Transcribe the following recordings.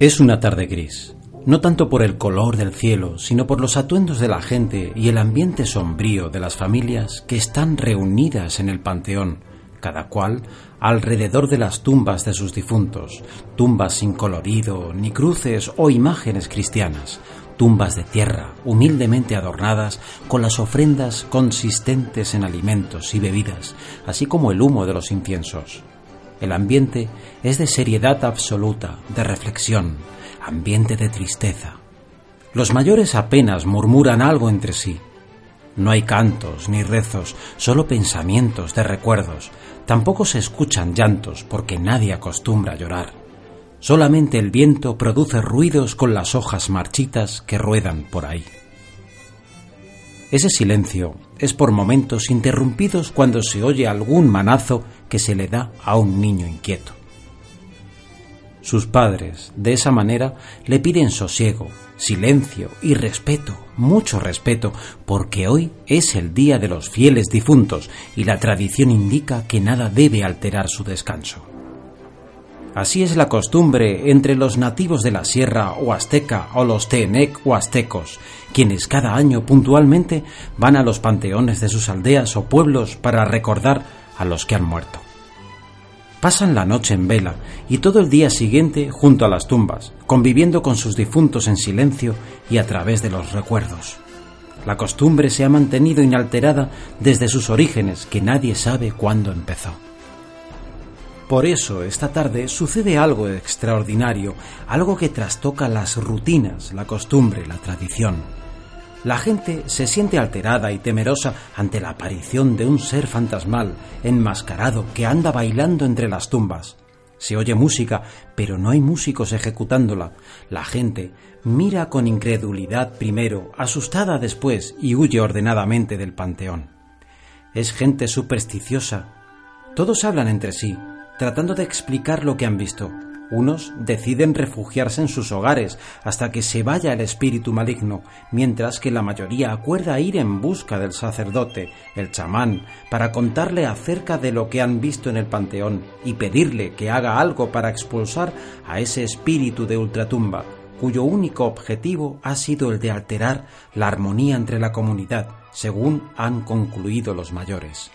Es una tarde gris, no tanto por el color del cielo, sino por los atuendos de la gente y el ambiente sombrío de las familias que están reunidas en el panteón, cada cual alrededor de las tumbas de sus difuntos, tumbas sin colorido, ni cruces o imágenes cristianas, tumbas de tierra humildemente adornadas con las ofrendas consistentes en alimentos y bebidas, así como el humo de los inciensos. El ambiente es de seriedad absoluta, de reflexión, ambiente de tristeza. Los mayores apenas murmuran algo entre sí. No hay cantos ni rezos, solo pensamientos de recuerdos. Tampoco se escuchan llantos porque nadie acostumbra a llorar. Solamente el viento produce ruidos con las hojas marchitas que ruedan por ahí. Ese silencio es por momentos interrumpidos cuando se oye algún manazo que se le da a un niño inquieto. Sus padres, de esa manera, le piden sosiego, silencio y respeto, mucho respeto, porque hoy es el día de los fieles difuntos y la tradición indica que nada debe alterar su descanso. Así es la costumbre entre los nativos de la Sierra o Azteca o los Tenec o Aztecos, quienes cada año puntualmente van a los panteones de sus aldeas o pueblos para recordar a los que han muerto. Pasan la noche en vela y todo el día siguiente junto a las tumbas, conviviendo con sus difuntos en silencio y a través de los recuerdos. La costumbre se ha mantenido inalterada desde sus orígenes que nadie sabe cuándo empezó. Por eso, esta tarde sucede algo extraordinario, algo que trastoca las rutinas, la costumbre, la tradición. La gente se siente alterada y temerosa ante la aparición de un ser fantasmal, enmascarado, que anda bailando entre las tumbas. Se oye música, pero no hay músicos ejecutándola. La gente mira con incredulidad primero, asustada después y huye ordenadamente del panteón. Es gente supersticiosa. Todos hablan entre sí, tratando de explicar lo que han visto. Unos deciden refugiarse en sus hogares hasta que se vaya el espíritu maligno, mientras que la mayoría acuerda ir en busca del sacerdote, el chamán, para contarle acerca de lo que han visto en el panteón y pedirle que haga algo para expulsar a ese espíritu de ultratumba, cuyo único objetivo ha sido el de alterar la armonía entre la comunidad, según han concluido los mayores.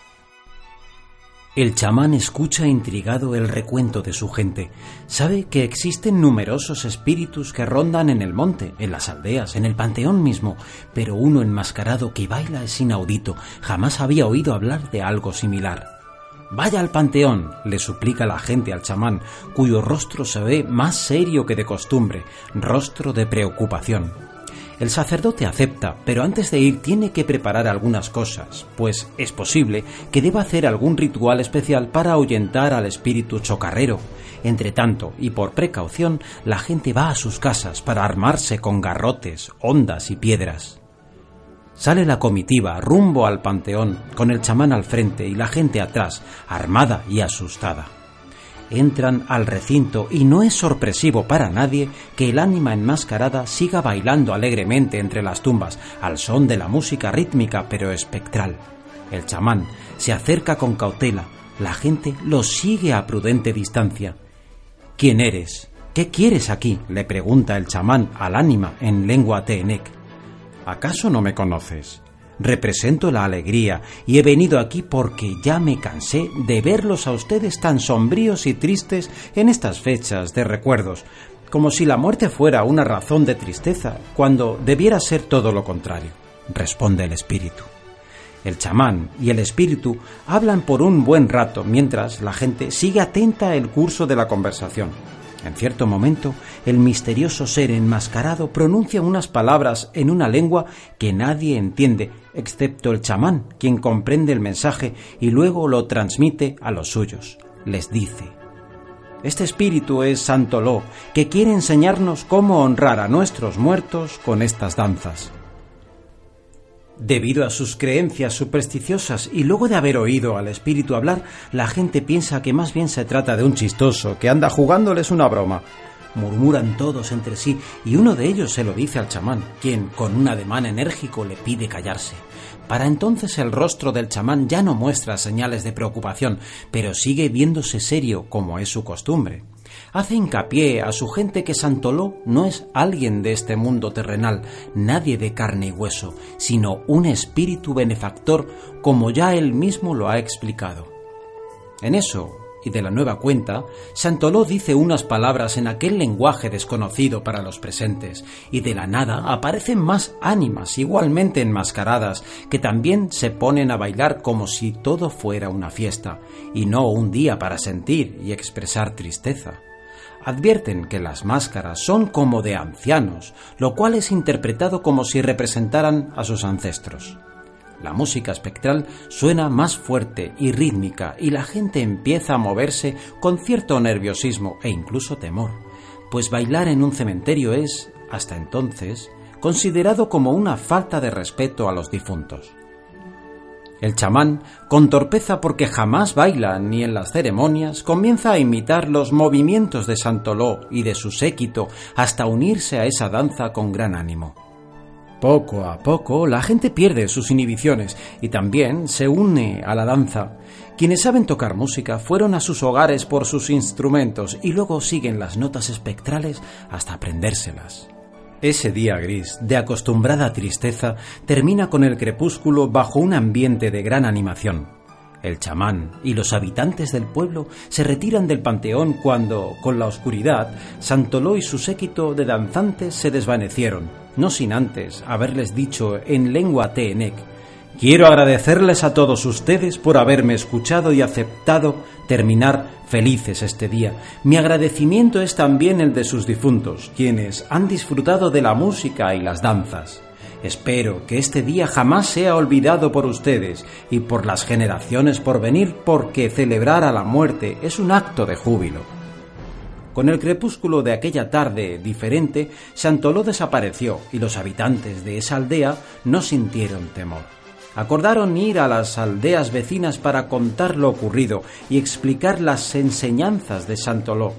El chamán escucha intrigado el recuento de su gente. Sabe que existen numerosos espíritus que rondan en el monte, en las aldeas, en el panteón mismo, pero uno enmascarado que baila es inaudito. Jamás había oído hablar de algo similar. Vaya al panteón, le suplica la gente al chamán, cuyo rostro se ve más serio que de costumbre, rostro de preocupación. El sacerdote acepta, pero antes de ir tiene que preparar algunas cosas, pues es posible que deba hacer algún ritual especial para ahuyentar al espíritu chocarrero. Entre tanto, y por precaución, la gente va a sus casas para armarse con garrotes, ondas y piedras. Sale la comitiva rumbo al panteón, con el chamán al frente y la gente atrás, armada y asustada entran al recinto y no es sorpresivo para nadie que el ánima enmascarada siga bailando alegremente entre las tumbas al son de la música rítmica pero espectral. El chamán se acerca con cautela, la gente lo sigue a prudente distancia. ¿Quién eres? ¿Qué quieres aquí? le pregunta el chamán al ánima en lengua teenec. ¿Acaso no me conoces? Represento la alegría y he venido aquí porque ya me cansé de verlos a ustedes tan sombríos y tristes en estas fechas de recuerdos, como si la muerte fuera una razón de tristeza, cuando debiera ser todo lo contrario, responde el espíritu. El chamán y el espíritu hablan por un buen rato mientras la gente sigue atenta el curso de la conversación. En cierto momento, el misterioso ser enmascarado pronuncia unas palabras en una lengua que nadie entiende, excepto el chamán, quien comprende el mensaje y luego lo transmite a los suyos. Les dice, Este espíritu es Santoló, que quiere enseñarnos cómo honrar a nuestros muertos con estas danzas. Debido a sus creencias supersticiosas y luego de haber oído al espíritu hablar, la gente piensa que más bien se trata de un chistoso que anda jugándoles una broma. Murmuran todos entre sí y uno de ellos se lo dice al chamán, quien con un ademán enérgico le pide callarse. Para entonces el rostro del chamán ya no muestra señales de preocupación, pero sigue viéndose serio como es su costumbre. Hace hincapié a su gente que Santoló no es alguien de este mundo terrenal, nadie de carne y hueso, sino un espíritu benefactor, como ya él mismo lo ha explicado. En eso, y de la nueva cuenta, Santoló dice unas palabras en aquel lenguaje desconocido para los presentes, y de la nada aparecen más ánimas igualmente enmascaradas, que también se ponen a bailar como si todo fuera una fiesta, y no un día para sentir y expresar tristeza. Advierten que las máscaras son como de ancianos, lo cual es interpretado como si representaran a sus ancestros. La música espectral suena más fuerte y rítmica y la gente empieza a moverse con cierto nerviosismo e incluso temor, pues bailar en un cementerio es, hasta entonces, considerado como una falta de respeto a los difuntos. El chamán, con torpeza porque jamás baila ni en las ceremonias, comienza a imitar los movimientos de Santoló y de su séquito hasta unirse a esa danza con gran ánimo. Poco a poco la gente pierde sus inhibiciones y también se une a la danza. Quienes saben tocar música fueron a sus hogares por sus instrumentos y luego siguen las notas espectrales hasta aprendérselas. Ese día gris, de acostumbrada tristeza, termina con el crepúsculo bajo un ambiente de gran animación. El chamán y los habitantes del pueblo se retiran del panteón cuando, con la oscuridad, Santoló y su séquito de danzantes se desvanecieron, no sin antes haberles dicho en lengua Teenec Quiero agradecerles a todos ustedes por haberme escuchado y aceptado terminar felices este día. Mi agradecimiento es también el de sus difuntos, quienes han disfrutado de la música y las danzas. Espero que este día jamás sea olvidado por ustedes y por las generaciones por venir porque celebrar a la muerte es un acto de júbilo. Con el crepúsculo de aquella tarde diferente, Santoló desapareció y los habitantes de esa aldea no sintieron temor. Acordaron ir a las aldeas vecinas para contar lo ocurrido y explicar las enseñanzas de Santoló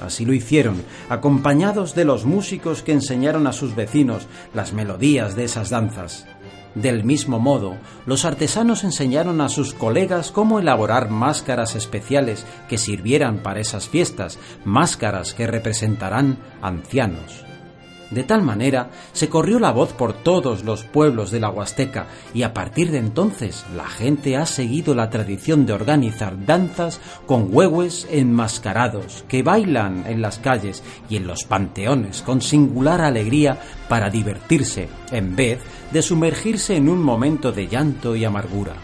Así lo hicieron, acompañados de los músicos que enseñaron a sus vecinos las melodías de esas danzas. Del mismo modo, los artesanos enseñaron a sus colegas cómo elaborar máscaras especiales que sirvieran para esas fiestas, máscaras que representarán ancianos. De tal manera se corrió la voz por todos los pueblos de la Huasteca y a partir de entonces la gente ha seguido la tradición de organizar danzas con huehues enmascarados que bailan en las calles y en los panteones con singular alegría para divertirse en vez de sumergirse en un momento de llanto y amargura.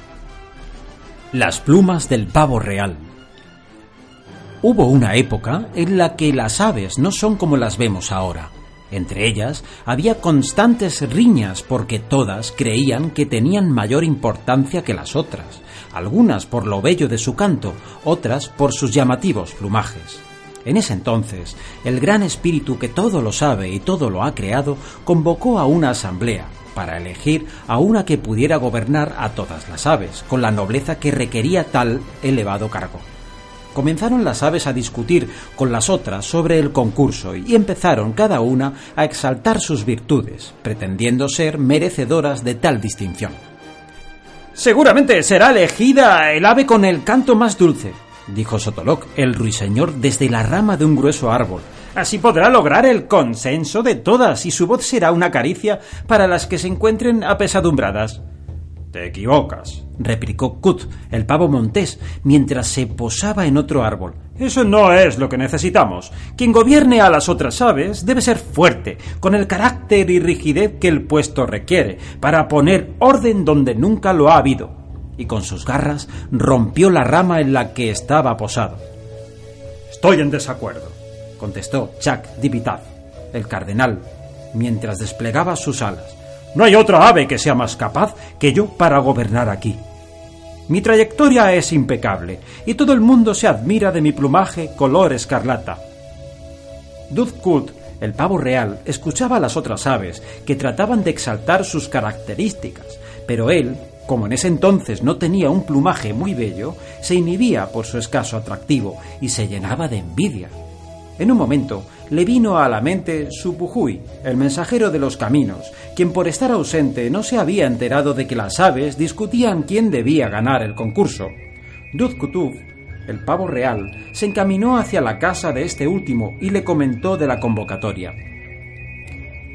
Las plumas del pavo real. Hubo una época en la que las aves no son como las vemos ahora entre ellas había constantes riñas porque todas creían que tenían mayor importancia que las otras, algunas por lo bello de su canto, otras por sus llamativos plumajes. En ese entonces, el gran espíritu que todo lo sabe y todo lo ha creado convocó a una asamblea para elegir a una que pudiera gobernar a todas las aves, con la nobleza que requería tal elevado cargo comenzaron las aves a discutir con las otras sobre el concurso y empezaron cada una a exaltar sus virtudes, pretendiendo ser merecedoras de tal distinción. Seguramente será elegida el ave con el canto más dulce, dijo Sotoloc, el ruiseñor, desde la rama de un grueso árbol. Así podrá lograr el consenso de todas y su voz será una caricia para las que se encuentren apesadumbradas. Te equivocas, replicó Kut, el pavo montés, mientras se posaba en otro árbol. Eso no es lo que necesitamos. Quien gobierne a las otras aves debe ser fuerte, con el carácter y rigidez que el puesto requiere, para poner orden donde nunca lo ha habido. Y con sus garras rompió la rama en la que estaba posado. Estoy en desacuerdo, contestó Chuck Dibitaz, el cardenal, mientras desplegaba sus alas. No hay otra ave que sea más capaz que yo para gobernar aquí. Mi trayectoria es impecable y todo el mundo se admira de mi plumaje color escarlata. Dudkut, el pavo real, escuchaba a las otras aves que trataban de exaltar sus características, pero él, como en ese entonces no tenía un plumaje muy bello, se inhibía por su escaso atractivo y se llenaba de envidia. En un momento le vino a la mente Supujuy, el mensajero de los caminos, quien por estar ausente no se había enterado de que las aves discutían quién debía ganar el concurso. Duzkutuf el pavo real, se encaminó hacia la casa de este último y le comentó de la convocatoria.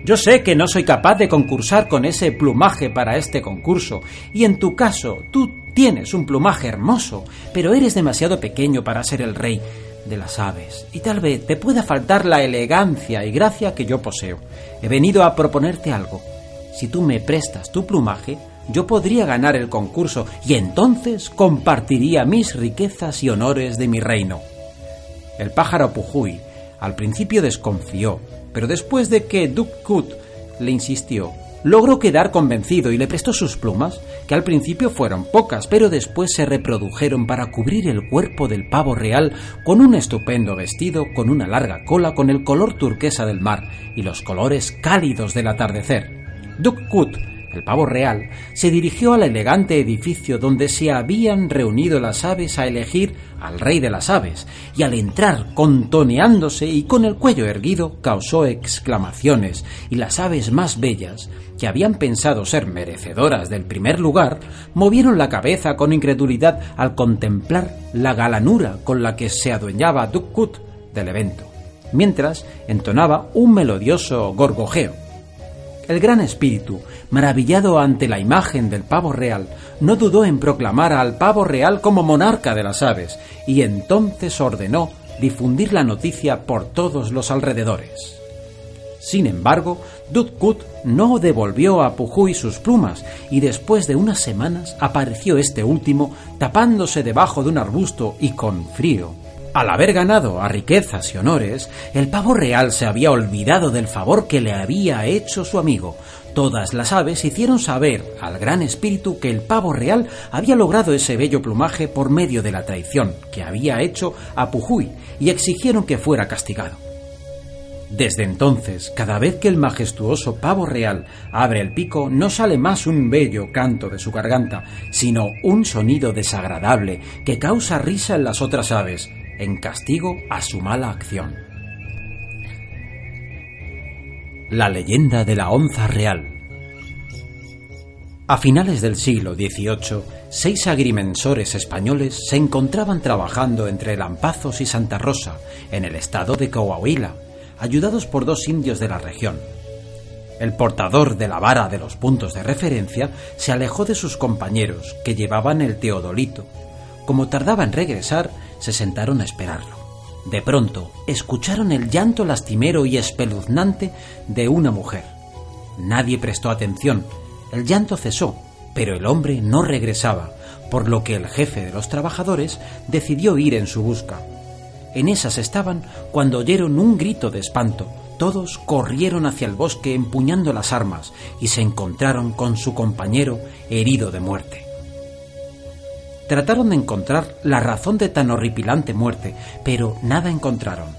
Yo sé que no soy capaz de concursar con ese plumaje para este concurso, y en tu caso tú tienes un plumaje hermoso, pero eres demasiado pequeño para ser el rey de las aves, y tal vez te pueda faltar la elegancia y gracia que yo poseo. He venido a proponerte algo. Si tú me prestas tu plumaje, yo podría ganar el concurso y entonces compartiría mis riquezas y honores de mi reino. El pájaro Pujuy al principio desconfió, pero después de que Duck le insistió, logró quedar convencido y le prestó sus plumas, que al principio fueron pocas, pero después se reprodujeron para cubrir el cuerpo del pavo real con un estupendo vestido, con una larga cola, con el color turquesa del mar y los colores cálidos del atardecer. Duck el pavo real, se dirigió al elegante edificio donde se habían reunido las aves a elegir al rey de las aves, y al entrar contoneándose y con el cuello erguido causó exclamaciones, y las aves más bellas, que habían pensado ser merecedoras del primer lugar, movieron la cabeza con incredulidad al contemplar la galanura con la que se adueñaba Duckcut del evento, mientras entonaba un melodioso gorgojeo el gran espíritu, maravillado ante la imagen del pavo real, no dudó en proclamar al pavo real como monarca de las aves, y entonces ordenó difundir la noticia por todos los alrededores. Sin embargo, Dudkut no devolvió a Pujuy sus plumas y después de unas semanas apareció este último tapándose debajo de un arbusto y con frío al haber ganado a riquezas y honores, el pavo real se había olvidado del favor que le había hecho su amigo. Todas las aves hicieron saber al gran espíritu que el pavo real había logrado ese bello plumaje por medio de la traición que había hecho a Pujuy y exigieron que fuera castigado. Desde entonces, cada vez que el majestuoso pavo real abre el pico, no sale más un bello canto de su garganta, sino un sonido desagradable que causa risa en las otras aves, en castigo a su mala acción. La leyenda de la onza real. A finales del siglo XVIII, seis agrimensores españoles se encontraban trabajando entre Lampazos y Santa Rosa, en el estado de Coahuila, ayudados por dos indios de la región. El portador de la vara de los puntos de referencia se alejó de sus compañeros, que llevaban el teodolito. Como tardaba en regresar, se sentaron a esperarlo. De pronto, escucharon el llanto lastimero y espeluznante de una mujer. Nadie prestó atención. El llanto cesó, pero el hombre no regresaba, por lo que el jefe de los trabajadores decidió ir en su busca. En esas estaban cuando oyeron un grito de espanto. Todos corrieron hacia el bosque empuñando las armas y se encontraron con su compañero herido de muerte. Trataron de encontrar la razón de tan horripilante muerte, pero nada encontraron.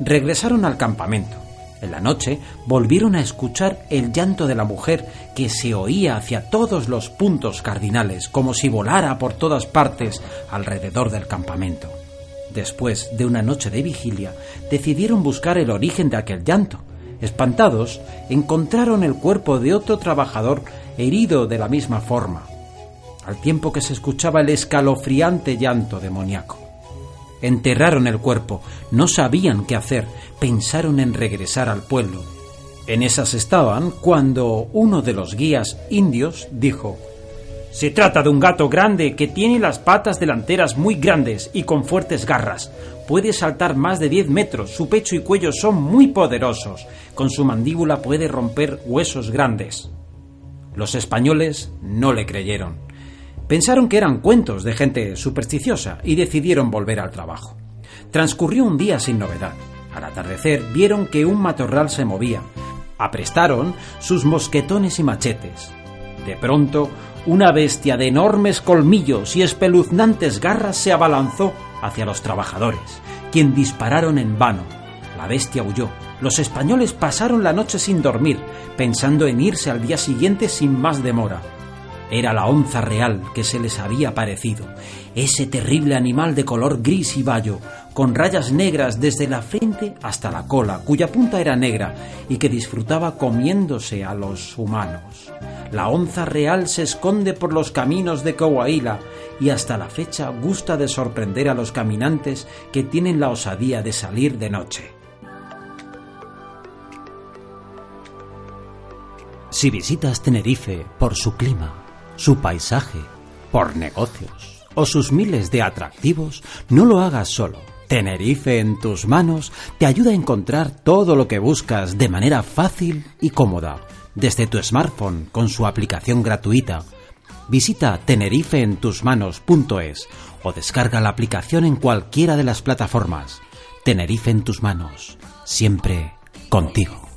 Regresaron al campamento. En la noche volvieron a escuchar el llanto de la mujer que se oía hacia todos los puntos cardinales, como si volara por todas partes alrededor del campamento. Después de una noche de vigilia, decidieron buscar el origen de aquel llanto. Espantados, encontraron el cuerpo de otro trabajador herido de la misma forma al tiempo que se escuchaba el escalofriante llanto demoníaco. Enterraron el cuerpo, no sabían qué hacer, pensaron en regresar al pueblo. En esas estaban cuando uno de los guías indios dijo Se trata de un gato grande que tiene las patas delanteras muy grandes y con fuertes garras. Puede saltar más de 10 metros, su pecho y cuello son muy poderosos. Con su mandíbula puede romper huesos grandes. Los españoles no le creyeron. Pensaron que eran cuentos de gente supersticiosa y decidieron volver al trabajo. Transcurrió un día sin novedad. Al atardecer vieron que un matorral se movía. Aprestaron sus mosquetones y machetes. De pronto, una bestia de enormes colmillos y espeluznantes garras se abalanzó hacia los trabajadores, quien dispararon en vano. La bestia huyó. Los españoles pasaron la noche sin dormir, pensando en irse al día siguiente sin más demora. Era la onza real que se les había parecido, ese terrible animal de color gris y bayo, con rayas negras desde la frente hasta la cola, cuya punta era negra y que disfrutaba comiéndose a los humanos. La onza real se esconde por los caminos de Coahuila y hasta la fecha gusta de sorprender a los caminantes que tienen la osadía de salir de noche. Si visitas Tenerife por su clima, su paisaje, por negocios o sus miles de atractivos, no lo hagas solo. Tenerife en tus manos te ayuda a encontrar todo lo que buscas de manera fácil y cómoda, desde tu smartphone con su aplicación gratuita. Visita tenerifeentusmanos.es o descarga la aplicación en cualquiera de las plataformas. Tenerife en tus manos, siempre contigo.